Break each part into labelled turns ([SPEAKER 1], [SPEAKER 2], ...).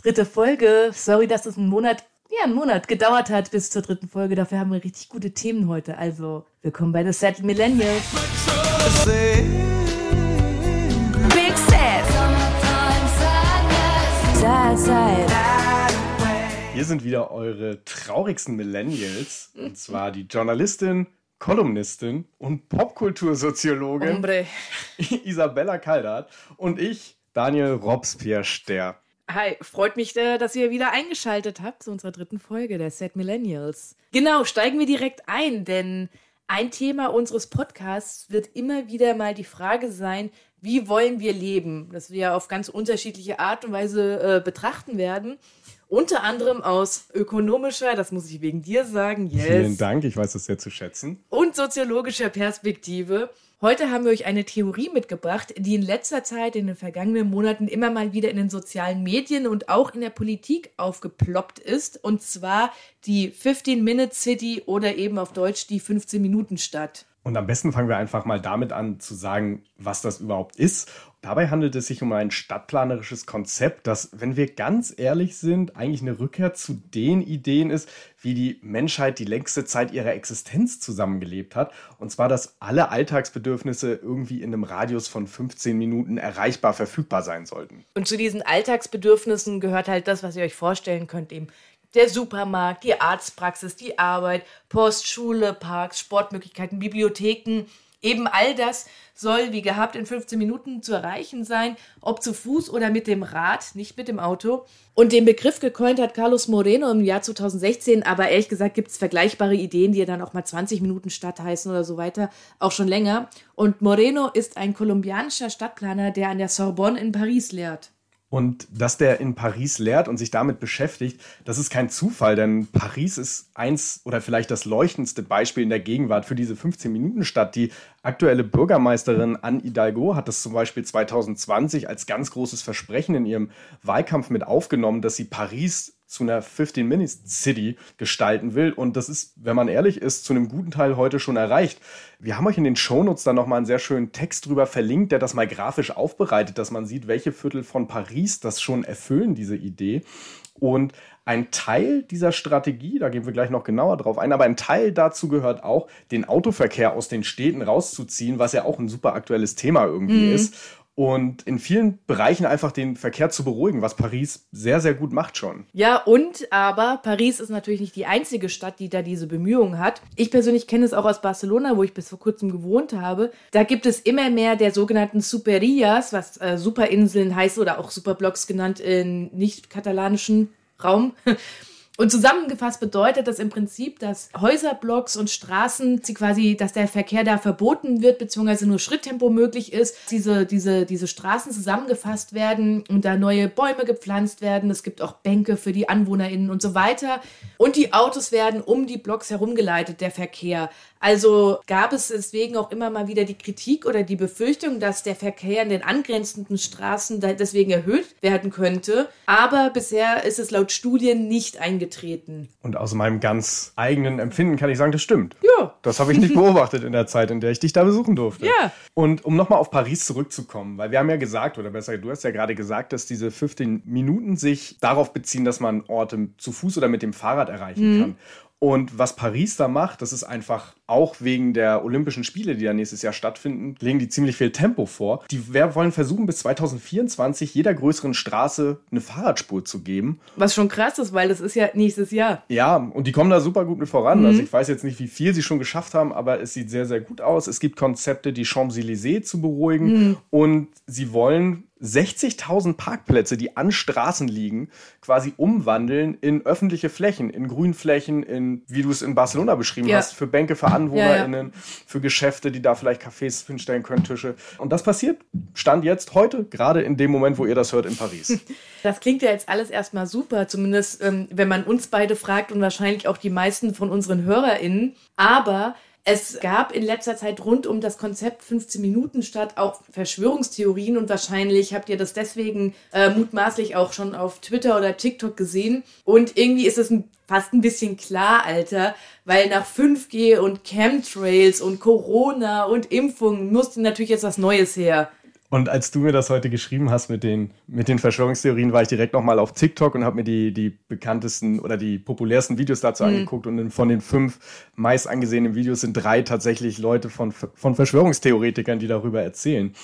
[SPEAKER 1] Dritte Folge. Sorry, dass es einen Monat, ja, einen Monat gedauert hat bis zur dritten Folge. Dafür haben wir richtig gute Themen heute. Also, willkommen bei The Set Millennials. Big Set. Sad Side.
[SPEAKER 2] Hier sind wieder eure traurigsten Millennials. Und zwar die Journalistin, Kolumnistin und Popkultursoziologin. Isabella Kaldert und ich, Daniel Robespierre-Ster.
[SPEAKER 1] Hi, freut mich, äh, dass ihr wieder eingeschaltet habt zu unserer dritten Folge der Set Millennials. Genau, steigen wir direkt ein, denn ein Thema unseres Podcasts wird immer wieder mal die Frage sein, wie wollen wir leben? Das wir auf ganz unterschiedliche Art und Weise äh, betrachten werden. Unter anderem aus ökonomischer, das muss ich wegen dir sagen, yes.
[SPEAKER 2] Vielen Dank, ich weiß das sehr zu schätzen.
[SPEAKER 1] Und soziologischer Perspektive. Heute haben wir euch eine Theorie mitgebracht, die in letzter Zeit, in den vergangenen Monaten immer mal wieder in den sozialen Medien und auch in der Politik aufgeploppt ist. Und zwar die 15-Minute-City oder eben auf Deutsch die 15-Minuten-Stadt.
[SPEAKER 2] Und am besten fangen wir einfach mal damit an zu sagen, was das überhaupt ist. Dabei handelt es sich um ein stadtplanerisches Konzept, das, wenn wir ganz ehrlich sind, eigentlich eine Rückkehr zu den Ideen ist, wie die Menschheit die längste Zeit ihrer Existenz zusammengelebt hat. Und zwar, dass alle Alltagsbedürfnisse irgendwie in einem Radius von 15 Minuten erreichbar verfügbar sein sollten.
[SPEAKER 1] Und zu diesen Alltagsbedürfnissen gehört halt das, was ihr euch vorstellen könnt, eben der Supermarkt, die Arztpraxis, die Arbeit, Post, Schule, Parks, Sportmöglichkeiten, Bibliotheken. Eben all das soll wie gehabt in 15 Minuten zu erreichen sein, ob zu Fuß oder mit dem Rad, nicht mit dem Auto. Und den Begriff gecoint hat Carlos Moreno im Jahr 2016, aber ehrlich gesagt gibt es vergleichbare Ideen, die ja dann auch mal 20 Minuten Stadt heißen oder so weiter, auch schon länger. Und Moreno ist ein kolumbianischer Stadtplaner, der an der Sorbonne in Paris lehrt.
[SPEAKER 2] Und dass der in Paris lehrt und sich damit beschäftigt, das ist kein Zufall, denn Paris ist eins oder vielleicht das leuchtendste Beispiel in der Gegenwart für diese 15-Minuten-Stadt. Die aktuelle Bürgermeisterin Anne Hidalgo hat das zum Beispiel 2020 als ganz großes Versprechen in ihrem Wahlkampf mit aufgenommen, dass sie Paris zu einer 15-Minute-City gestalten will. Und das ist, wenn man ehrlich ist, zu einem guten Teil heute schon erreicht. Wir haben euch in den Shownotes dann nochmal einen sehr schönen Text drüber verlinkt, der das mal grafisch aufbereitet, dass man sieht, welche Viertel von Paris das schon erfüllen, diese Idee. Und ein Teil dieser Strategie, da gehen wir gleich noch genauer drauf ein, aber ein Teil dazu gehört auch, den Autoverkehr aus den Städten rauszuziehen, was ja auch ein super aktuelles Thema irgendwie mhm. ist und in vielen Bereichen einfach den Verkehr zu beruhigen, was Paris sehr, sehr gut macht schon.
[SPEAKER 1] Ja, und aber Paris ist natürlich nicht die einzige Stadt, die da diese Bemühungen hat. Ich persönlich kenne es auch aus Barcelona, wo ich bis vor kurzem gewohnt habe. Da gibt es immer mehr der sogenannten Superias, was äh, Superinseln heißt oder auch Superblocks genannt in nicht katalanischen Raum. Und zusammengefasst bedeutet das im Prinzip, dass Häuserblocks und Straßen, sie quasi, dass der Verkehr da verboten wird, beziehungsweise nur Schritttempo möglich ist, diese, diese, diese Straßen zusammengefasst werden und da neue Bäume gepflanzt werden. Es gibt auch Bänke für die AnwohnerInnen und so weiter. Und die Autos werden um die Blocks herumgeleitet, der Verkehr. Also gab es deswegen auch immer mal wieder die Kritik oder die Befürchtung, dass der Verkehr in den angrenzenden Straßen deswegen erhöht werden könnte. Aber bisher ist es laut Studien nicht eingetreten.
[SPEAKER 2] Und aus meinem ganz eigenen Empfinden kann ich sagen, das stimmt.
[SPEAKER 1] Ja.
[SPEAKER 2] Das habe ich nicht beobachtet in der Zeit, in der ich dich da besuchen durfte.
[SPEAKER 1] Ja.
[SPEAKER 2] Und um nochmal auf Paris zurückzukommen, weil wir haben ja gesagt, oder besser, du hast ja gerade gesagt, dass diese 15 Minuten sich darauf beziehen, dass man Orte zu Fuß oder mit dem Fahrrad erreichen mhm. kann. Und was Paris da macht, das ist einfach auch wegen der Olympischen Spiele, die ja nächstes Jahr stattfinden, legen die ziemlich viel Tempo vor. Die wollen versuchen, bis 2024 jeder größeren Straße eine Fahrradspur zu geben.
[SPEAKER 1] Was schon krass ist, weil das ist ja nächstes Jahr.
[SPEAKER 2] Ja, und die kommen da super gut mit voran. Mhm. Also ich weiß jetzt nicht, wie viel sie schon geschafft haben, aber es sieht sehr, sehr gut aus. Es gibt Konzepte, die Champs-Élysées zu beruhigen. Mhm. Und sie wollen 60.000 Parkplätze, die an Straßen liegen, quasi umwandeln in öffentliche Flächen, in Grünflächen, in, wie du es in Barcelona beschrieben ja. hast, für Bänke, für AnwohnerInnen, ja, ja. für Geschäfte, die da vielleicht Cafés hinstellen können, Tische. Und das passiert, stand jetzt heute, gerade in dem Moment, wo ihr das hört, in Paris.
[SPEAKER 1] Das klingt ja jetzt alles erstmal super, zumindest ähm, wenn man uns beide fragt und wahrscheinlich auch die meisten von unseren HörerInnen. Aber es gab in letzter Zeit rund um das Konzept 15 Minuten statt auch Verschwörungstheorien und wahrscheinlich habt ihr das deswegen äh, mutmaßlich auch schon auf Twitter oder TikTok gesehen. Und irgendwie ist es ein, fast ein bisschen klar, Alter, weil nach 5G und Chemtrails und Corona und Impfungen musste natürlich jetzt was Neues her.
[SPEAKER 2] Und als du mir das heute geschrieben hast mit den, mit den Verschwörungstheorien, war ich direkt nochmal auf TikTok und habe mir die, die bekanntesten oder die populärsten Videos dazu mhm. angeguckt. Und von den fünf meist angesehenen Videos sind drei tatsächlich Leute von, von Verschwörungstheoretikern, die darüber erzählen.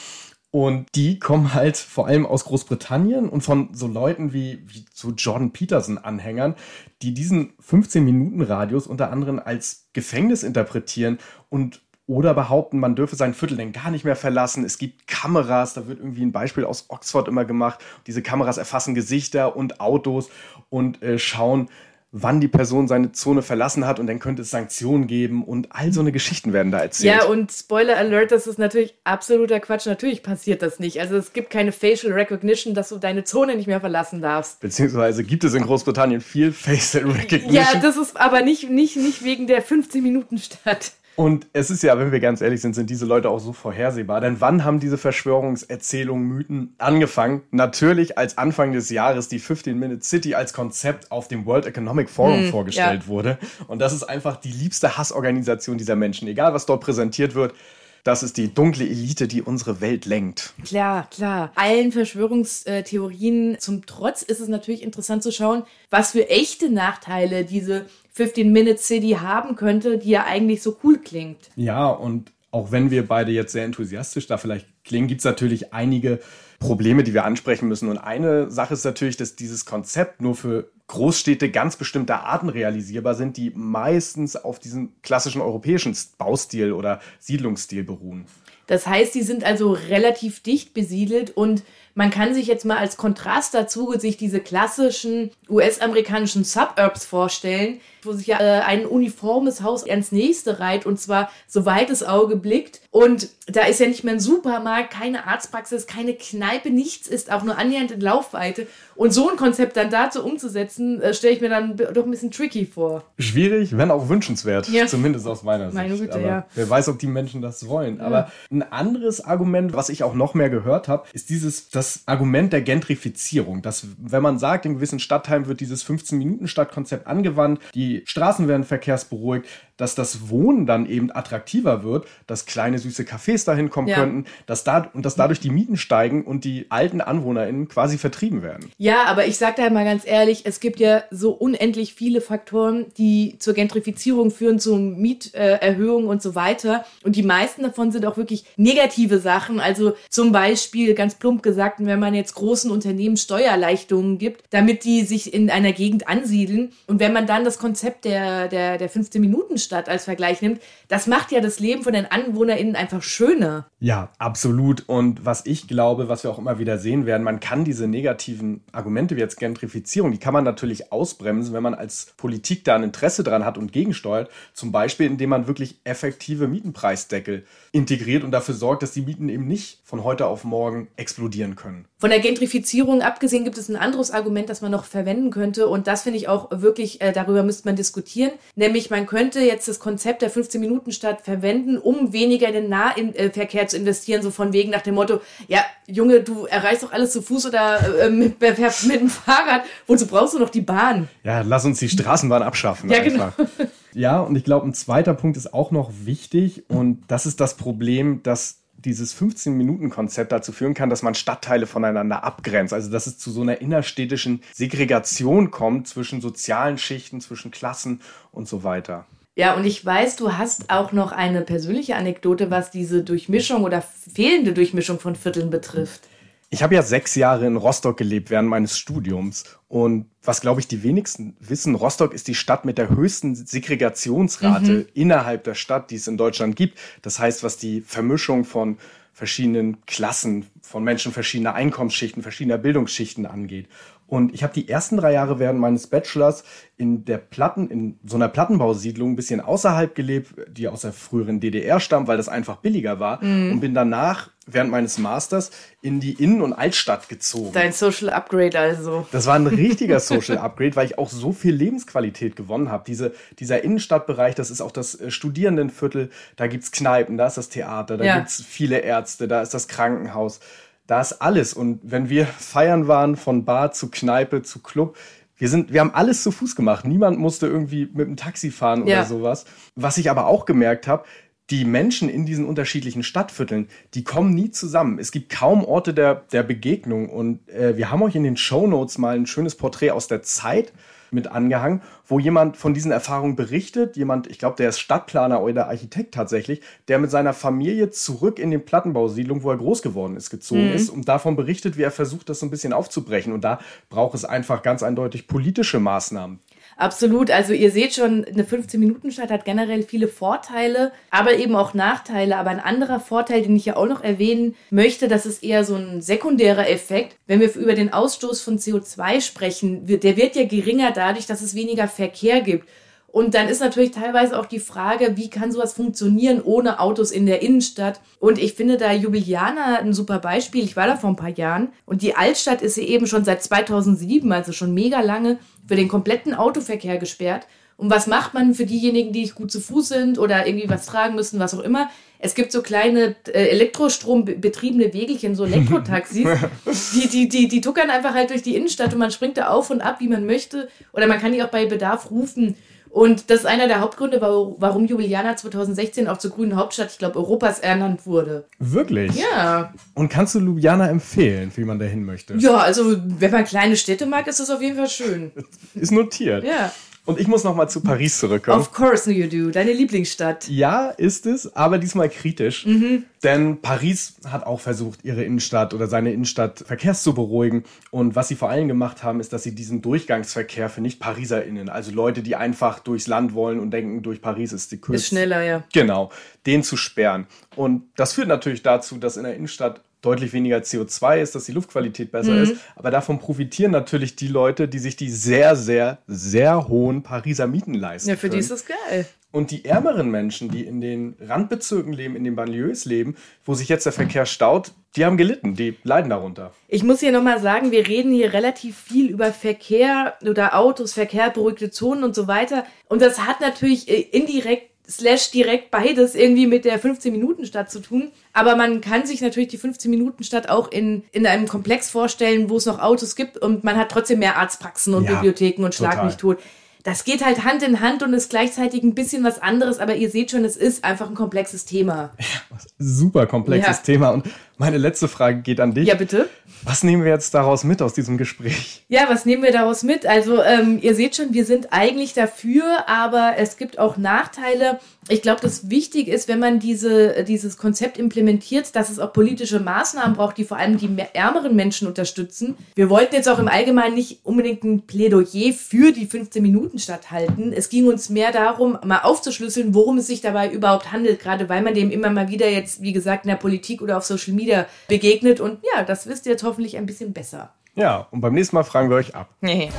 [SPEAKER 2] Und die kommen halt vor allem aus Großbritannien und von so Leuten wie, wie so Jordan Peterson-Anhängern, die diesen 15-Minuten-Radius unter anderem als Gefängnis interpretieren und oder behaupten, man dürfe sein Viertel denn gar nicht mehr verlassen. Es gibt Kameras, da wird irgendwie ein Beispiel aus Oxford immer gemacht. Diese Kameras erfassen Gesichter und Autos und äh, schauen, wann die Person seine Zone verlassen hat und dann könnte es Sanktionen geben und all so eine Geschichten werden da erzählt.
[SPEAKER 1] Ja, und Spoiler Alert, das ist natürlich absoluter Quatsch. Natürlich passiert das nicht. Also es gibt keine Facial Recognition, dass du deine Zone nicht mehr verlassen darfst.
[SPEAKER 2] Beziehungsweise gibt es in Großbritannien viel Facial Recognition.
[SPEAKER 1] Ja, das ist aber nicht, nicht, nicht wegen der 15 Minuten Stadt.
[SPEAKER 2] Und es ist ja, wenn wir ganz ehrlich sind, sind diese Leute auch so vorhersehbar. Denn wann haben diese Verschwörungserzählungen, Mythen angefangen? Natürlich als Anfang des Jahres die 15-Minute City als Konzept auf dem World Economic Forum hm, vorgestellt ja. wurde. Und das ist einfach die liebste Hassorganisation dieser Menschen. Egal, was dort präsentiert wird, das ist die dunkle Elite, die unsere Welt lenkt.
[SPEAKER 1] Klar, klar. Allen Verschwörungstheorien zum Trotz ist es natürlich interessant zu schauen, was für echte Nachteile diese 15-Minute-City haben könnte, die ja eigentlich so cool klingt.
[SPEAKER 2] Ja, und auch wenn wir beide jetzt sehr enthusiastisch da vielleicht klingen, gibt es natürlich einige Probleme, die wir ansprechen müssen. Und eine Sache ist natürlich, dass dieses Konzept nur für Großstädte ganz bestimmter Arten realisierbar sind, die meistens auf diesem klassischen europäischen Baustil oder Siedlungsstil beruhen.
[SPEAKER 1] Das heißt, die sind also relativ dicht besiedelt und man kann sich jetzt mal als Kontrast dazu sich diese klassischen US-amerikanischen Suburbs vorstellen, wo sich ja äh, ein uniformes Haus ans nächste reiht und zwar soweit das Auge blickt. Und da ist ja nicht mehr ein Supermarkt, keine Arztpraxis, keine Kneipe, nichts ist auch nur annähernd in Laufweite. Und so ein Konzept dann dazu umzusetzen, äh, stelle ich mir dann doch ein bisschen tricky vor.
[SPEAKER 2] Schwierig, wenn auch wünschenswert, ja. zumindest aus meiner Sicht.
[SPEAKER 1] Meine Güte,
[SPEAKER 2] Aber
[SPEAKER 1] ja.
[SPEAKER 2] Wer weiß, ob die Menschen das wollen. Ja. Aber ein anderes Argument, was ich auch noch mehr gehört habe, ist dieses, dass das Argument der Gentrifizierung, dass wenn man sagt, in gewissen Stadtteilen wird dieses 15-Minuten-Stadtkonzept angewandt, die Straßen werden verkehrsberuhigt, dass das Wohnen dann eben attraktiver wird, dass kleine süße Cafés dahin kommen ja. könnten, dass da und dass dadurch die Mieten steigen und die alten AnwohnerInnen quasi vertrieben werden.
[SPEAKER 1] Ja, aber ich sage da mal ganz ehrlich, es gibt ja so unendlich viele Faktoren, die zur Gentrifizierung führen, zu Mieterhöhungen und so weiter. Und die meisten davon sind auch wirklich negative Sachen. Also zum Beispiel, ganz plump gesagt, wenn man jetzt großen Unternehmen Steuerleichtungen gibt, damit die sich in einer Gegend ansiedeln. Und wenn man dann das Konzept der, der, der 15 Minuten Stadt als Vergleich nimmt, das macht ja das Leben von den AnwohnerInnen einfach schöner.
[SPEAKER 2] Ja, absolut. Und was ich glaube, was wir auch immer wieder sehen werden, man kann diese negativen Argumente wie jetzt Gentrifizierung, die kann man natürlich ausbremsen, wenn man als Politik da ein Interesse dran hat und gegensteuert. Zum Beispiel, indem man wirklich effektive Mietenpreisdeckel integriert und dafür sorgt, dass die Mieten eben nicht von heute auf morgen explodieren können.
[SPEAKER 1] Von der Gentrifizierung abgesehen gibt es ein anderes Argument, das man noch verwenden könnte. Und das finde ich auch wirklich, äh, darüber müsste man diskutieren. Nämlich, man könnte jetzt das Konzept der 15-Minuten-Stadt verwenden, um weniger in den Nahverkehr zu investieren. So von wegen nach dem Motto, ja, Junge, du erreichst doch alles zu Fuß oder äh, mit, mit, mit dem Fahrrad. Wozu brauchst du noch die Bahn?
[SPEAKER 2] Ja, lass uns die Straßenbahn abschaffen. ja, einfach. genau. Ja, und ich glaube, ein zweiter Punkt ist auch noch wichtig. Und das ist das Problem, dass dieses 15-Minuten-Konzept dazu führen kann, dass man Stadtteile voneinander abgrenzt. Also dass es zu so einer innerstädtischen Segregation kommt zwischen sozialen Schichten, zwischen Klassen und so weiter.
[SPEAKER 1] Ja, und ich weiß, du hast auch noch eine persönliche Anekdote, was diese Durchmischung oder fehlende Durchmischung von Vierteln betrifft.
[SPEAKER 2] Ich habe ja sechs Jahre in Rostock gelebt während meines Studiums. Und was, glaube ich, die wenigsten wissen, Rostock ist die Stadt mit der höchsten Segregationsrate mhm. innerhalb der Stadt, die es in Deutschland gibt. Das heißt, was die Vermischung von verschiedenen Klassen, von Menschen verschiedener Einkommensschichten, verschiedener Bildungsschichten angeht. Und ich habe die ersten drei Jahre während meines Bachelors in der Platten, in so einer Plattenbausiedlung ein bisschen außerhalb gelebt, die aus der früheren DDR stammt, weil das einfach billiger war. Mhm. Und bin danach während meines Masters in die Innen- und Altstadt gezogen.
[SPEAKER 1] Dein Social Upgrade also.
[SPEAKER 2] Das war ein richtiger Social Upgrade, weil ich auch so viel Lebensqualität gewonnen habe. Diese, dieser Innenstadtbereich, das ist auch das äh, Studierendenviertel, da gibt es Kneipen, da ist das Theater, da ja. es viele Ärzte, da ist das Krankenhaus da ist alles. Und wenn wir feiern waren, von Bar zu Kneipe zu Club, wir sind, wir haben alles zu Fuß gemacht. Niemand musste irgendwie mit dem Taxi fahren ja. oder sowas. Was ich aber auch gemerkt habe, die Menschen in diesen unterschiedlichen Stadtvierteln, die kommen nie zusammen. Es gibt kaum Orte der, der Begegnung. Und äh, wir haben euch in den Show Notes mal ein schönes Porträt aus der Zeit mit angehangen, wo jemand von diesen Erfahrungen berichtet. Jemand, ich glaube, der ist Stadtplaner oder Architekt tatsächlich, der mit seiner Familie zurück in den Plattenbausiedlung, wo er groß geworden ist, gezogen mhm. ist und davon berichtet, wie er versucht, das so ein bisschen aufzubrechen. Und da braucht es einfach ganz eindeutig politische Maßnahmen.
[SPEAKER 1] Absolut. Also ihr seht schon, eine 15-Minuten-Stadt hat generell viele Vorteile, aber eben auch Nachteile. Aber ein anderer Vorteil, den ich ja auch noch erwähnen möchte, das ist eher so ein sekundärer Effekt. Wenn wir über den Ausstoß von CO2 sprechen, der wird ja geringer dadurch, dass es weniger Verkehr gibt. Und dann ist natürlich teilweise auch die Frage, wie kann sowas funktionieren ohne Autos in der Innenstadt? Und ich finde da Jubiliana ein super Beispiel. Ich war da vor ein paar Jahren und die Altstadt ist eben schon seit 2007, also schon mega lange, für den kompletten Autoverkehr gesperrt. Und was macht man für diejenigen, die gut zu Fuß sind oder irgendwie was tragen müssen, was auch immer? Es gibt so kleine äh, Elektrostrombetriebene Wegelchen, so Elektrotaxis, die, die, die, die tuckern einfach halt durch die Innenstadt und man springt da auf und ab, wie man möchte. Oder man kann die auch bei Bedarf rufen. Und das ist einer der Hauptgründe, warum Jubiliana 2016 auch zur grünen Hauptstadt, ich glaube, Europas ernannt wurde.
[SPEAKER 2] Wirklich?
[SPEAKER 1] Ja.
[SPEAKER 2] Und kannst du Ljubljana empfehlen, wie man dahin möchte?
[SPEAKER 1] Ja, also wenn man kleine Städte mag, ist das auf jeden Fall schön.
[SPEAKER 2] ist notiert.
[SPEAKER 1] Ja.
[SPEAKER 2] Und ich muss nochmal zu Paris zurückkommen.
[SPEAKER 1] Of course you do. Deine Lieblingsstadt.
[SPEAKER 2] Ja, ist es, aber diesmal kritisch. Mhm. Denn Paris hat auch versucht, ihre Innenstadt oder seine Innenstadt Verkehrs zu beruhigen. Und was sie vor allem gemacht haben, ist, dass sie diesen Durchgangsverkehr für Nicht-PariserInnen, also Leute, die einfach durchs Land wollen und denken, durch Paris ist die Küste.
[SPEAKER 1] Ist schneller, ja.
[SPEAKER 2] Genau, den zu sperren. Und das führt natürlich dazu, dass in der Innenstadt deutlich weniger CO2 ist, dass die Luftqualität besser mhm. ist. Aber davon profitieren natürlich die Leute, die sich die sehr, sehr, sehr hohen Pariser Mieten leisten.
[SPEAKER 1] Ja, für
[SPEAKER 2] können.
[SPEAKER 1] die ist das geil.
[SPEAKER 2] Und die ärmeren Menschen, die in den Randbezirken leben, in den Banlieues leben, wo sich jetzt der Verkehr staut, die haben gelitten, die leiden darunter.
[SPEAKER 1] Ich muss hier nochmal sagen, wir reden hier relativ viel über Verkehr oder Autos, Verkehr, beruhigte Zonen und so weiter. Und das hat natürlich äh, indirekt slash direkt beides irgendwie mit der 15-Minuten-Stadt zu tun. Aber man kann sich natürlich die 15-Minuten-Stadt auch in, in einem Komplex vorstellen, wo es noch Autos gibt und man hat trotzdem mehr Arztpraxen und ja, Bibliotheken und Schlag total. mich tot. Das geht halt Hand in Hand und ist gleichzeitig ein bisschen was anderes, aber ihr seht schon, es ist einfach ein komplexes Thema.
[SPEAKER 2] Ja, super komplexes ja. Thema. Und meine letzte Frage geht an dich.
[SPEAKER 1] Ja, bitte.
[SPEAKER 2] Was nehmen wir jetzt daraus mit aus diesem Gespräch?
[SPEAKER 1] Ja, was nehmen wir daraus mit? Also, ähm, ihr seht schon, wir sind eigentlich dafür, aber es gibt auch Nachteile. Ich glaube, dass wichtig ist, wenn man diese, dieses Konzept implementiert, dass es auch politische Maßnahmen braucht, die vor allem die ärmeren Menschen unterstützen. Wir wollten jetzt auch im Allgemeinen nicht unbedingt ein Plädoyer für die 15-Minuten-Stadt halten. Es ging uns mehr darum, mal aufzuschlüsseln, worum es sich dabei überhaupt handelt, gerade weil man dem immer mal wieder jetzt, wie gesagt, in der Politik oder auf Social Media begegnet. Und ja, das wisst ihr jetzt hoffentlich ein bisschen besser.
[SPEAKER 2] Ja, und beim nächsten Mal fragen wir euch ab.
[SPEAKER 1] Nee.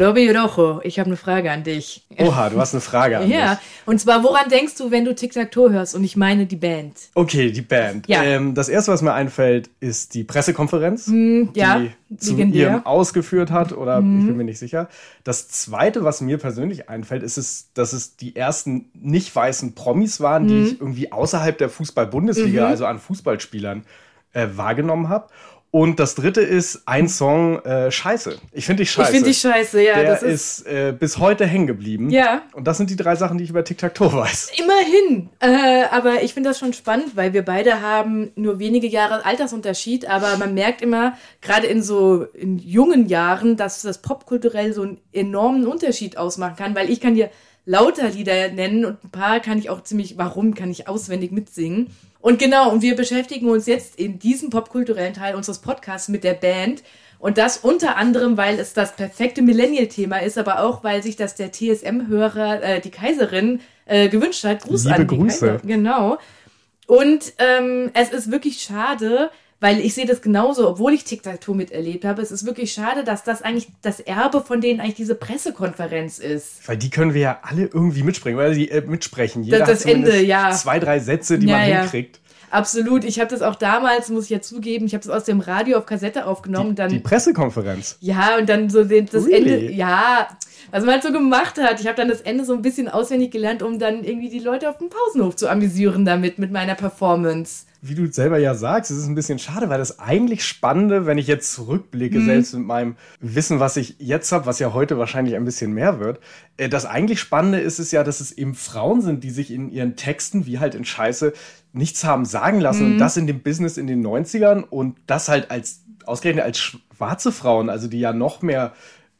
[SPEAKER 1] Robi Rojo, ich habe eine Frage an dich.
[SPEAKER 2] Oha, du hast eine Frage an
[SPEAKER 1] ja,
[SPEAKER 2] mich.
[SPEAKER 1] und zwar, woran denkst du, wenn du Tic-Tac-Toe hörst? Und ich meine die Band.
[SPEAKER 2] Okay, die Band. Ja. Ähm, das erste, was mir einfällt, ist die Pressekonferenz, mm, ja, die zu ihrem ausgeführt hat, oder mm. ich bin mir nicht sicher. Das zweite, was mir persönlich einfällt, ist, es, dass es die ersten nicht weißen Promis waren, mm. die ich irgendwie außerhalb der Fußball-Bundesliga, -hmm. also an Fußballspielern, äh, wahrgenommen habe. Und das dritte ist ein Song äh, Scheiße. Ich finde dich scheiße.
[SPEAKER 1] Ich finde dich scheiße, ja.
[SPEAKER 2] Der das ist, ist äh, bis heute hängen geblieben.
[SPEAKER 1] Ja.
[SPEAKER 2] Und das sind die drei Sachen, die ich über Tic-Tac-Toe weiß.
[SPEAKER 1] Immerhin. Äh, aber ich finde das schon spannend, weil wir beide haben nur wenige Jahre Altersunterschied, aber man merkt immer, gerade in so in jungen Jahren, dass das popkulturell so einen enormen Unterschied ausmachen kann, weil ich kann dir lauter Lieder nennen und ein paar kann ich auch ziemlich, warum kann ich auswendig mitsingen. Und genau, und wir beschäftigen uns jetzt in diesem popkulturellen Teil unseres Podcasts mit der Band. Und das unter anderem, weil es das perfekte Millennial-Thema ist, aber auch, weil sich das der TSM-Hörer, äh, die Kaiserin, äh, gewünscht hat.
[SPEAKER 2] Gruß Liebe an die Grüße. Kaiser.
[SPEAKER 1] Genau. Und ähm, es ist wirklich schade, weil ich sehe das genauso, obwohl ich Tic-Tac-Toe miterlebt habe. Es ist wirklich schade, dass das eigentlich das Erbe von denen eigentlich diese Pressekonferenz ist.
[SPEAKER 2] Weil die können wir ja alle irgendwie mitsprechen, oder die äh, mitsprechen.
[SPEAKER 1] Jeder das, das Ende, ja.
[SPEAKER 2] Zwei, drei Sätze, die ja, man ja. hinkriegt.
[SPEAKER 1] Absolut. Ich habe das auch damals, muss ich ja zugeben, ich habe das aus dem Radio auf Kassette aufgenommen.
[SPEAKER 2] Die,
[SPEAKER 1] dann,
[SPEAKER 2] die Pressekonferenz.
[SPEAKER 1] Ja, und dann so den, das really? Ende. Ja, was man halt so gemacht hat. Ich habe dann das Ende so ein bisschen auswendig gelernt, um dann irgendwie die Leute auf dem Pausenhof zu amüsieren damit, mit meiner Performance.
[SPEAKER 2] Wie du selber ja sagst, es ist ein bisschen schade, weil das eigentlich Spannende, wenn ich jetzt zurückblicke, mhm. selbst mit meinem Wissen, was ich jetzt habe, was ja heute wahrscheinlich ein bisschen mehr wird, äh, das eigentlich Spannende ist es ja, dass es eben Frauen sind, die sich in ihren Texten, wie halt in Scheiße, nichts haben sagen lassen mhm. und das in dem Business in den 90ern und das halt als ausgerechnet als schwarze Frauen, also die ja noch mehr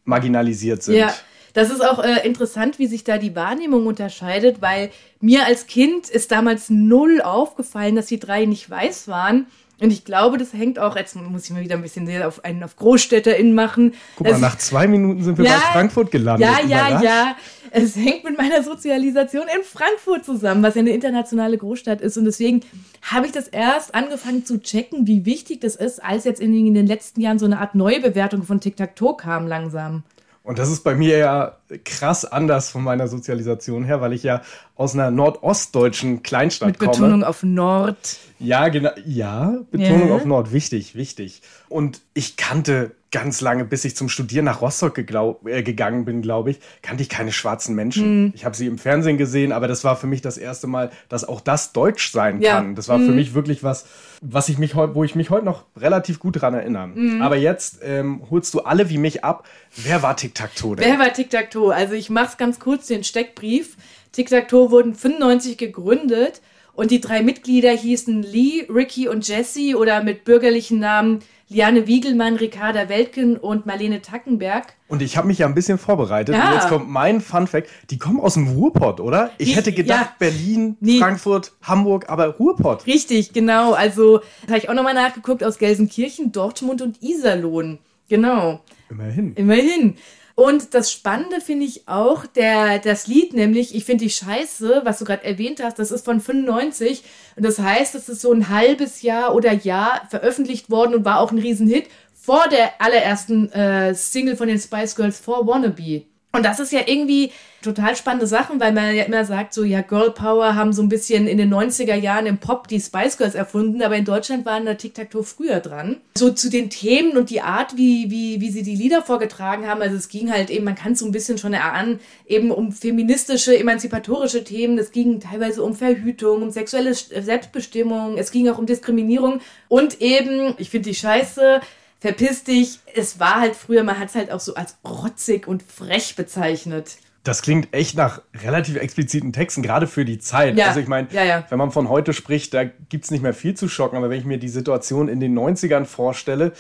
[SPEAKER 2] marginalisiert sind.
[SPEAKER 1] Ja. Das ist auch äh, interessant, wie sich da die Wahrnehmung unterscheidet, weil mir als Kind ist damals null aufgefallen, dass die drei nicht weiß waren. Und ich glaube, das hängt auch, jetzt muss ich mal wieder ein bisschen auf einen auf GroßstädterInnen machen.
[SPEAKER 2] Guck mal, nach zwei Minuten sind wir ja, bei Frankfurt gelandet.
[SPEAKER 1] Ja, ja, ja. Es hängt mit meiner Sozialisation in Frankfurt zusammen, was ja eine internationale Großstadt ist. Und deswegen habe ich das erst angefangen zu checken, wie wichtig das ist, als jetzt in den letzten Jahren so eine Art Neubewertung von Tic-Tac-Toe kam langsam.
[SPEAKER 2] Und das ist bei mir ja krass anders von meiner Sozialisation her, weil ich ja aus einer nordostdeutschen Kleinstadt
[SPEAKER 1] Mit
[SPEAKER 2] komme.
[SPEAKER 1] Betonung auf Nord.
[SPEAKER 2] Ja, genau. Ja, Betonung yeah. auf Nord. Wichtig, wichtig. Und ich kannte ganz lange, bis ich zum Studieren nach Rostock äh, gegangen bin, glaube ich, kannte ich keine schwarzen Menschen. Mm. Ich habe sie im Fernsehen gesehen, aber das war für mich das erste Mal, dass auch das Deutsch sein ja. kann. Das war mm. für mich wirklich was, was ich mich wo ich mich heute noch relativ gut dran erinnere. Mm. Aber jetzt ähm, holst du alle wie mich ab. Wer war Tic Tac Toe?
[SPEAKER 1] Wer war Tic Tac Toe? Also ich mach's ganz kurz den Steckbrief. Tic Tac Toe wurden 95 gegründet und die drei Mitglieder hießen Lee, Ricky und Jesse oder mit bürgerlichen Namen Liane Wiegelmann, Ricarda Weltgen und Marlene Tackenberg.
[SPEAKER 2] Und ich habe mich ja ein bisschen vorbereitet. Ja. Und jetzt kommt mein Fun Fact. Die kommen aus dem Ruhrpott, oder? Ich hätte gedacht ja. Berlin, nee. Frankfurt, Hamburg, aber Ruhrpott.
[SPEAKER 1] Richtig, genau. Also, habe ich auch nochmal nachgeguckt aus Gelsenkirchen, Dortmund und Iserlohn. Genau.
[SPEAKER 2] Immerhin.
[SPEAKER 1] Immerhin. Und das Spannende finde ich auch, der, das Lied nämlich, ich finde die Scheiße, was du gerade erwähnt hast, das ist von 95. Und das heißt, das ist so ein halbes Jahr oder Jahr veröffentlicht worden und war auch ein Riesenhit vor der allerersten äh, Single von den Spice Girls, For Wannabe. Und das ist ja irgendwie total spannende Sachen, weil man ja immer sagt, so ja, Girl Power haben so ein bisschen in den 90er Jahren im Pop die Spice Girls erfunden, aber in Deutschland waren da Tic-Tac-Toe früher dran. So zu den Themen und die Art, wie, wie, wie sie die Lieder vorgetragen haben, also es ging halt eben, man kann es so ein bisschen schon erahnen, eben um feministische, emanzipatorische Themen, es ging teilweise um Verhütung, um sexuelle Selbstbestimmung, es ging auch um Diskriminierung und eben, ich finde die Scheiße, verpiss dich. Es war halt früher, man hat es halt auch so als rotzig und frech bezeichnet.
[SPEAKER 2] Das klingt echt nach relativ expliziten Texten, gerade für die Zeit. Ja. Also ich meine, ja, ja. wenn man von heute spricht, da gibt es nicht mehr viel zu schocken, aber wenn ich mir die Situation in den 90ern vorstelle,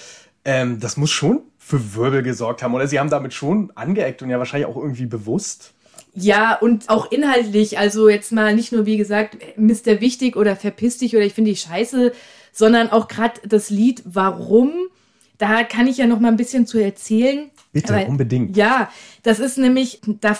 [SPEAKER 2] ähm, das muss schon für Wirbel gesorgt haben. Oder sie haben damit schon angeeckt und ja wahrscheinlich auch irgendwie bewusst.
[SPEAKER 1] Ja, und auch inhaltlich, also jetzt mal nicht nur, wie gesagt, Mr. Wichtig oder Verpiss dich oder ich finde die scheiße, sondern auch gerade das Lied Warum da kann ich ja noch mal ein bisschen zu erzählen.
[SPEAKER 2] Bitte, Aber, unbedingt.
[SPEAKER 1] Ja, das ist nämlich, da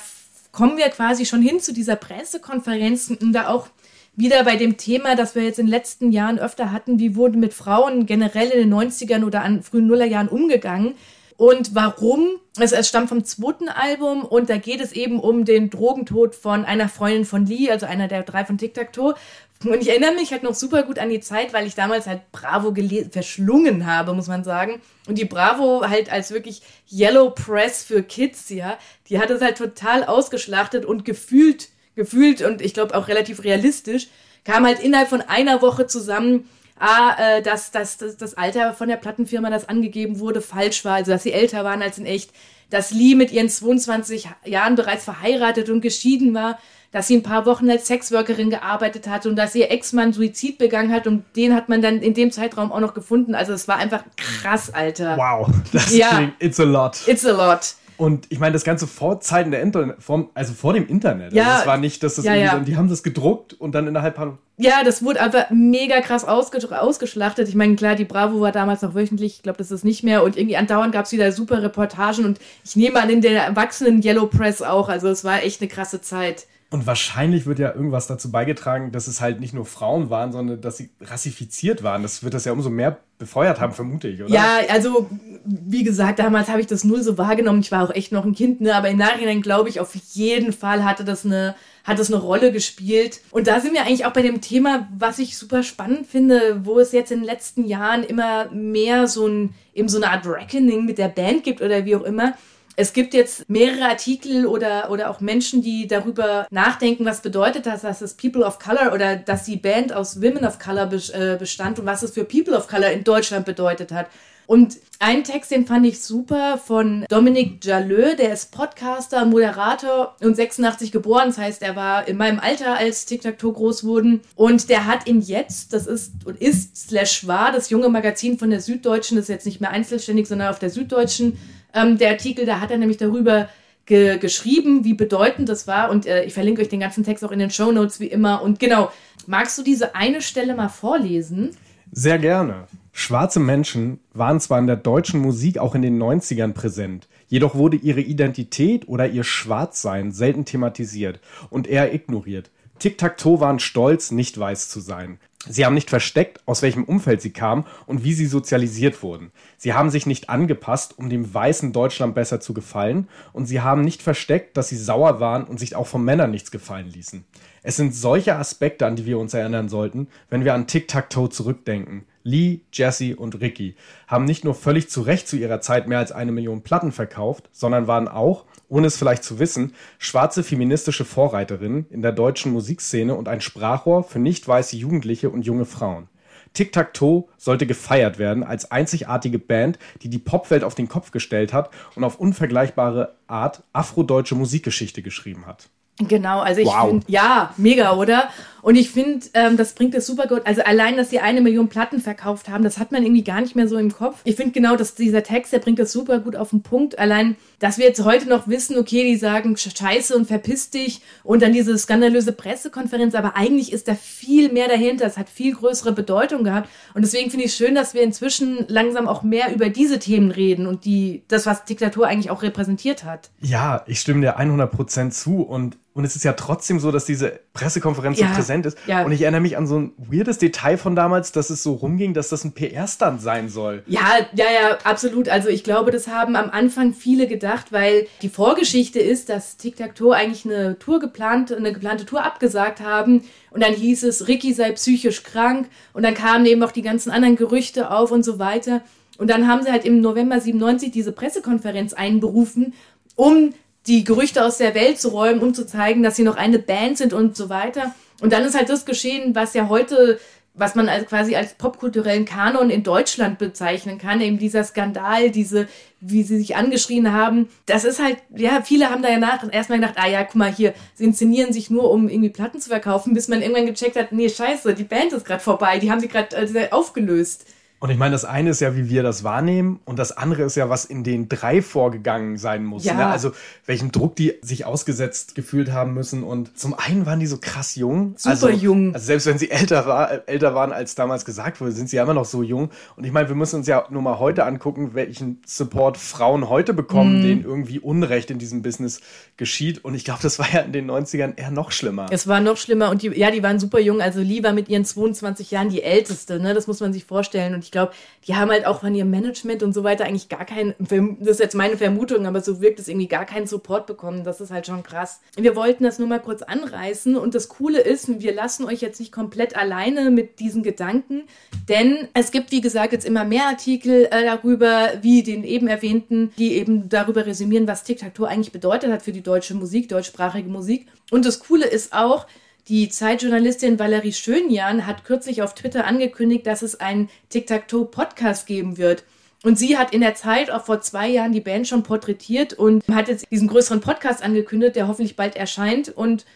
[SPEAKER 1] kommen wir quasi schon hin zu dieser Pressekonferenz und da auch wieder bei dem Thema, das wir jetzt in den letzten Jahren öfter hatten, wie wurde mit Frauen generell in den 90ern oder an frühen Nullerjahren umgegangen und warum. Also es stammt vom zweiten Album und da geht es eben um den Drogentod von einer Freundin von Lee, also einer der drei von Tic Tac Toe. Und ich erinnere mich halt noch super gut an die Zeit, weil ich damals halt Bravo verschlungen habe, muss man sagen. Und die Bravo halt als wirklich Yellow Press für Kids, ja, die hat es halt total ausgeschlachtet und gefühlt, gefühlt und ich glaube auch relativ realistisch, kam halt innerhalb von einer Woche zusammen, ah, äh, dass, dass, dass das Alter von der Plattenfirma, das angegeben wurde, falsch war, also dass sie älter waren als in echt, dass Lee mit ihren 22 Jahren bereits verheiratet und geschieden war, dass sie ein paar Wochen als Sexworkerin gearbeitet hat und dass ihr Ex-Mann Suizid begangen hat und den hat man dann in dem Zeitraum auch noch gefunden. Also es war einfach krass, Alter.
[SPEAKER 2] Wow, das ja. klingt, it's a lot.
[SPEAKER 1] It's a lot.
[SPEAKER 2] Und ich meine, das Ganze vor Zeiten der Internet, also vor dem Internet. Ja, also es war nicht, dass das ja, ja. So, die haben das gedruckt und dann innerhalb von.
[SPEAKER 1] Ja, das wurde einfach mega krass ausge ausgeschlachtet. Ich meine, klar, die Bravo war damals noch wöchentlich, ich glaube, das ist nicht mehr. Und irgendwie andauernd gab es wieder super Reportagen und ich nehme an, in der erwachsenen Yellow Press auch. Also es war echt eine krasse Zeit.
[SPEAKER 2] Und wahrscheinlich wird ja irgendwas dazu beigetragen, dass es halt nicht nur Frauen waren, sondern dass sie rassifiziert waren. Das wird das ja umso mehr befeuert haben, vermute ich, oder?
[SPEAKER 1] Ja, also wie gesagt, damals habe ich das null so wahrgenommen. Ich war auch echt noch ein Kind, ne? Aber im Nachhinein glaube ich, auf jeden Fall hatte das eine hat das eine Rolle gespielt. Und da sind wir eigentlich auch bei dem Thema, was ich super spannend finde, wo es jetzt in den letzten Jahren immer mehr so ein, eben so eine Art Reckoning mit der Band gibt oder wie auch immer Es gibt jetzt mehrere Artikel oder, oder auch Menschen, die darüber nachdenken, was bedeutet das, dass es People of Color oder dass die Band aus Women of Color äh, bestand und was es für People of Color in Deutschland bedeutet hat. Und einen Text, den fand ich super von Dominique Jaleux, der ist Podcaster, Moderator und 86 geboren. Das heißt, er war in meinem Alter, als Tic-Tac-Toe groß wurden. Und der hat in Jetzt, das ist und ist slash war das junge Magazin von der Süddeutschen, das ist jetzt nicht mehr einzelständig, sondern auf der Süddeutschen, ähm, der Artikel, da hat er nämlich darüber ge geschrieben, wie bedeutend das war. Und äh, ich verlinke euch den ganzen Text auch in den Show Notes wie immer. Und genau, magst du diese eine Stelle mal vorlesen?
[SPEAKER 2] Sehr gerne. Schwarze Menschen waren zwar in der deutschen Musik auch in den 90ern präsent, jedoch wurde ihre Identität oder ihr Schwarzsein selten thematisiert und eher ignoriert. Tic-Tac-Toe waren stolz, nicht weiß zu sein. Sie haben nicht versteckt, aus welchem Umfeld sie kamen und wie sie sozialisiert wurden. Sie haben sich nicht angepasst, um dem weißen Deutschland besser zu gefallen, und sie haben nicht versteckt, dass sie sauer waren und sich auch von Männern nichts gefallen ließen. Es sind solche Aspekte, an die wir uns erinnern sollten, wenn wir an Tic-Tac-Toe zurückdenken. Lee, Jesse und Ricky haben nicht nur völlig zu Recht zu ihrer Zeit mehr als eine Million Platten verkauft, sondern waren auch, ohne es vielleicht zu wissen, schwarze feministische Vorreiterinnen in der deutschen Musikszene und ein Sprachrohr für nicht weiße Jugendliche und junge Frauen. Tic-Tac-Toe sollte gefeiert werden als einzigartige Band, die die Popwelt auf den Kopf gestellt hat und auf unvergleichbare Art afrodeutsche Musikgeschichte geschrieben hat.
[SPEAKER 1] Genau, also ich wow. finde, ja, mega, oder? Und ich finde, ähm, das bringt es super gut. Also allein, dass sie eine Million Platten verkauft haben, das hat man irgendwie gar nicht mehr so im Kopf. Ich finde genau, dass dieser Text, der bringt das super gut auf den Punkt. Allein, dass wir jetzt heute noch wissen, okay, die sagen Scheiße und verpiss dich und dann diese skandalöse Pressekonferenz, aber eigentlich ist da viel mehr dahinter. Es hat viel größere Bedeutung gehabt. Und deswegen finde ich schön, dass wir inzwischen langsam auch mehr über diese Themen reden und die, das, was Diktatur eigentlich auch repräsentiert hat.
[SPEAKER 2] Ja, ich stimme dir 100% zu und und es ist ja trotzdem so, dass diese Pressekonferenz ja, so präsent ist. Ja. Und ich erinnere mich an so ein weirdes Detail von damals, dass es so rumging, dass das ein PR-Stand sein soll.
[SPEAKER 1] Ja, ja, ja, absolut. Also ich glaube, das haben am Anfang viele gedacht, weil die Vorgeschichte ist, dass Tic-Tac-Toe eigentlich eine Tour geplant, eine geplante Tour abgesagt haben. Und dann hieß es, Ricky sei psychisch krank. Und dann kamen eben auch die ganzen anderen Gerüchte auf und so weiter. Und dann haben sie halt im November 97 diese Pressekonferenz einberufen, um die Gerüchte aus der Welt zu räumen, um zu zeigen, dass sie noch eine Band sind und so weiter. Und dann ist halt das geschehen, was ja heute, was man als quasi als popkulturellen Kanon in Deutschland bezeichnen kann, eben dieser Skandal, diese, wie sie sich angeschrien haben. Das ist halt, ja, viele haben da ja nach erstmal gedacht, ah ja, guck mal hier, sie inszenieren sich nur, um irgendwie Platten zu verkaufen, bis man irgendwann gecheckt hat, nee, scheiße, die Band ist gerade vorbei, die haben sie gerade äh, aufgelöst.
[SPEAKER 2] Und ich meine, das eine ist ja, wie wir das wahrnehmen, und das andere ist ja, was in den drei vorgegangen sein muss. Ja. Ne? Also welchen Druck die sich ausgesetzt gefühlt haben müssen. Und zum einen waren die so krass jung.
[SPEAKER 1] Super
[SPEAKER 2] also,
[SPEAKER 1] jung.
[SPEAKER 2] Also selbst wenn sie älter, war, älter waren, als damals gesagt wurde, sind sie ja immer noch so jung. Und ich meine, wir müssen uns ja nur mal heute angucken, welchen Support Frauen heute bekommen, mm. denen irgendwie Unrecht in diesem Business geschieht. Und ich glaube, das war ja in den 90ern eher noch schlimmer.
[SPEAKER 1] Es war noch schlimmer. Und die, ja, die waren super jung. Also Lee war mit ihren 22 Jahren die älteste. Ne? Das muss man sich vorstellen. Und ich glaube, die haben halt auch von ihrem Management und so weiter eigentlich gar keinen, das ist jetzt meine Vermutung, aber so wirkt es irgendwie gar keinen Support bekommen. Das ist halt schon krass. Wir wollten das nur mal kurz anreißen und das Coole ist, wir lassen euch jetzt nicht komplett alleine mit diesen Gedanken, denn es gibt, wie gesagt, jetzt immer mehr Artikel äh, darüber, wie den eben erwähnten, die eben darüber resümieren, was Tic-Tac-Toe eigentlich bedeutet hat für die deutsche Musik, deutschsprachige Musik. Und das Coole ist auch, die Zeitjournalistin Valerie Schönjan hat kürzlich auf Twitter angekündigt, dass es einen Tic-Tac-Toe-Podcast geben wird. Und sie hat in der Zeit auch vor zwei Jahren die Band schon porträtiert und hat jetzt diesen größeren Podcast angekündigt, der hoffentlich bald erscheint. Und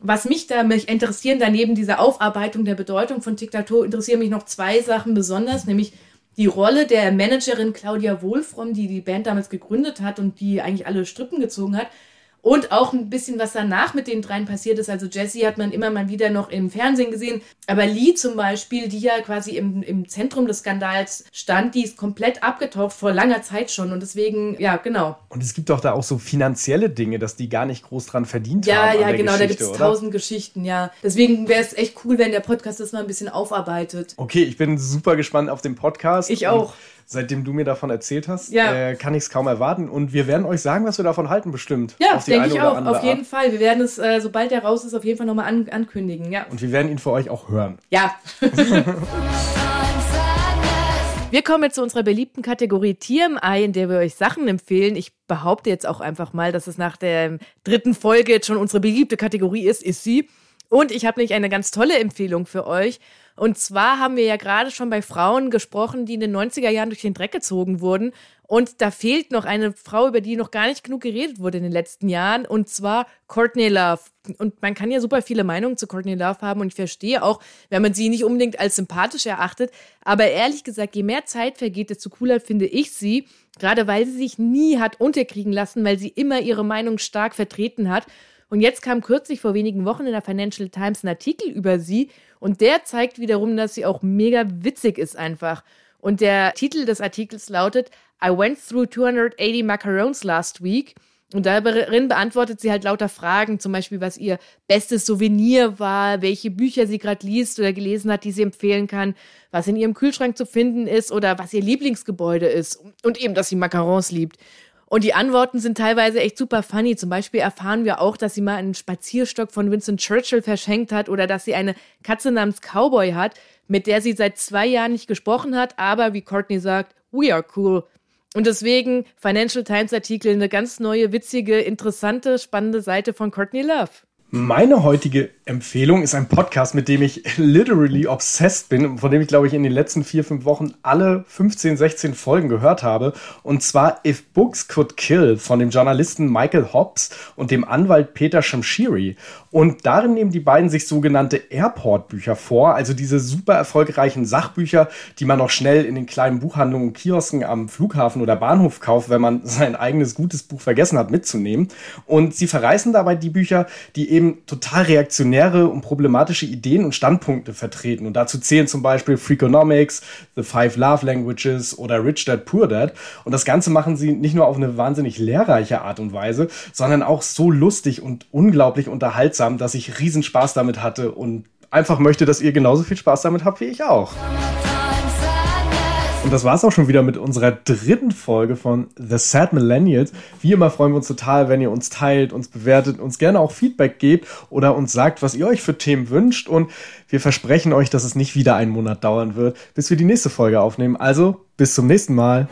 [SPEAKER 1] was mich da mich interessieren, daneben dieser Aufarbeitung der Bedeutung von Tic-Tac-Toe, interessieren mich noch zwei Sachen besonders, nämlich die Rolle der Managerin Claudia Wohlfromm, die die Band damals gegründet hat und die eigentlich alle Strippen gezogen hat. Und auch ein bisschen, was danach mit den dreien passiert ist. Also Jessie hat man immer mal wieder noch im Fernsehen gesehen. Aber Lee zum Beispiel, die ja quasi im, im Zentrum des Skandals stand, die ist komplett abgetaucht vor langer Zeit schon. Und deswegen, ja, genau.
[SPEAKER 2] Und es gibt doch da auch so finanzielle Dinge, dass die gar nicht groß dran verdient
[SPEAKER 1] ja,
[SPEAKER 2] haben.
[SPEAKER 1] Ja, ja, genau. da gibt es tausend Geschichten, ja. Deswegen wäre es echt cool, wenn der Podcast das mal ein bisschen aufarbeitet.
[SPEAKER 2] Okay, ich bin super gespannt auf den Podcast.
[SPEAKER 1] Ich auch
[SPEAKER 2] seitdem du mir davon erzählt hast, ja. äh, kann ich es kaum erwarten. Und wir werden euch sagen, was wir davon halten, bestimmt.
[SPEAKER 1] Ja, denke ich auch. Auf jeden Art. Fall. Wir werden es, äh, sobald der raus ist, auf jeden Fall nochmal an ankündigen. Ja.
[SPEAKER 2] Und wir werden ihn für euch auch hören.
[SPEAKER 1] Ja. Wir kommen jetzt zu unserer beliebten Kategorie TMI, in der wir euch Sachen empfehlen. Ich behaupte jetzt auch einfach mal, dass es nach der dritten Folge jetzt schon unsere beliebte Kategorie ist, ist sie. Und ich habe nämlich eine ganz tolle Empfehlung für euch. Und zwar haben wir ja gerade schon bei Frauen gesprochen, die in den 90er Jahren durch den Dreck gezogen wurden. Und da fehlt noch eine Frau, über die noch gar nicht genug geredet wurde in den letzten Jahren, und zwar Courtney Love. Und man kann ja super viele Meinungen zu Courtney Love haben und ich verstehe auch, wenn man sie nicht unbedingt als sympathisch erachtet. Aber ehrlich gesagt, je mehr Zeit vergeht, desto cooler finde ich sie. Gerade weil sie sich nie hat unterkriegen lassen, weil sie immer ihre Meinung stark vertreten hat. Und jetzt kam kürzlich vor wenigen Wochen in der Financial Times ein Artikel über sie und der zeigt wiederum, dass sie auch mega witzig ist einfach. Und der Titel des Artikels lautet I went through 280 macarons last week. Und darin beantwortet sie halt lauter Fragen, zum Beispiel, was ihr bestes Souvenir war, welche Bücher sie gerade liest oder gelesen hat, die sie empfehlen kann, was in ihrem Kühlschrank zu finden ist oder was ihr Lieblingsgebäude ist und eben, dass sie Macarons liebt. Und die Antworten sind teilweise echt super funny. Zum Beispiel erfahren wir auch, dass sie mal einen Spazierstock von Winston Churchill verschenkt hat oder dass sie eine Katze namens Cowboy hat, mit der sie seit zwei Jahren nicht gesprochen hat, aber wie Courtney sagt, we are cool. Und deswegen Financial Times Artikel, eine ganz neue, witzige, interessante, spannende Seite von Courtney Love.
[SPEAKER 2] Meine heutige Empfehlung ist ein Podcast, mit dem ich literally obsessed bin, von dem ich, glaube ich, in den letzten vier, fünf Wochen alle 15, 16 Folgen gehört habe. Und zwar If Books Could Kill von dem Journalisten Michael Hobbs und dem Anwalt Peter Shamshiri. Und darin nehmen die beiden sich sogenannte Airport-Bücher vor, also diese super erfolgreichen Sachbücher, die man noch schnell in den kleinen Buchhandlungen und Kiosken am Flughafen oder Bahnhof kauft, wenn man sein eigenes gutes Buch vergessen hat mitzunehmen. Und sie verreißen dabei die Bücher, die eben total reaktionäre und problematische Ideen und Standpunkte vertreten. Und dazu zählen zum Beispiel Freakonomics, The Five Love Languages oder Rich Dad Poor Dad. Und das Ganze machen sie nicht nur auf eine wahnsinnig lehrreiche Art und Weise, sondern auch so lustig und unglaublich unterhaltsam unterhaltsam, dass ich riesen Spaß damit hatte und einfach möchte, dass ihr genauso viel Spaß damit habt wie ich auch. Und das war's auch schon wieder mit unserer dritten Folge von The Sad Millennials. Wie immer freuen wir uns total, wenn ihr uns teilt, uns bewertet, uns gerne auch Feedback gebt oder uns sagt, was ihr euch für Themen wünscht. Und wir versprechen euch, dass es nicht wieder einen Monat dauern wird, bis wir die nächste Folge aufnehmen. Also bis zum nächsten Mal.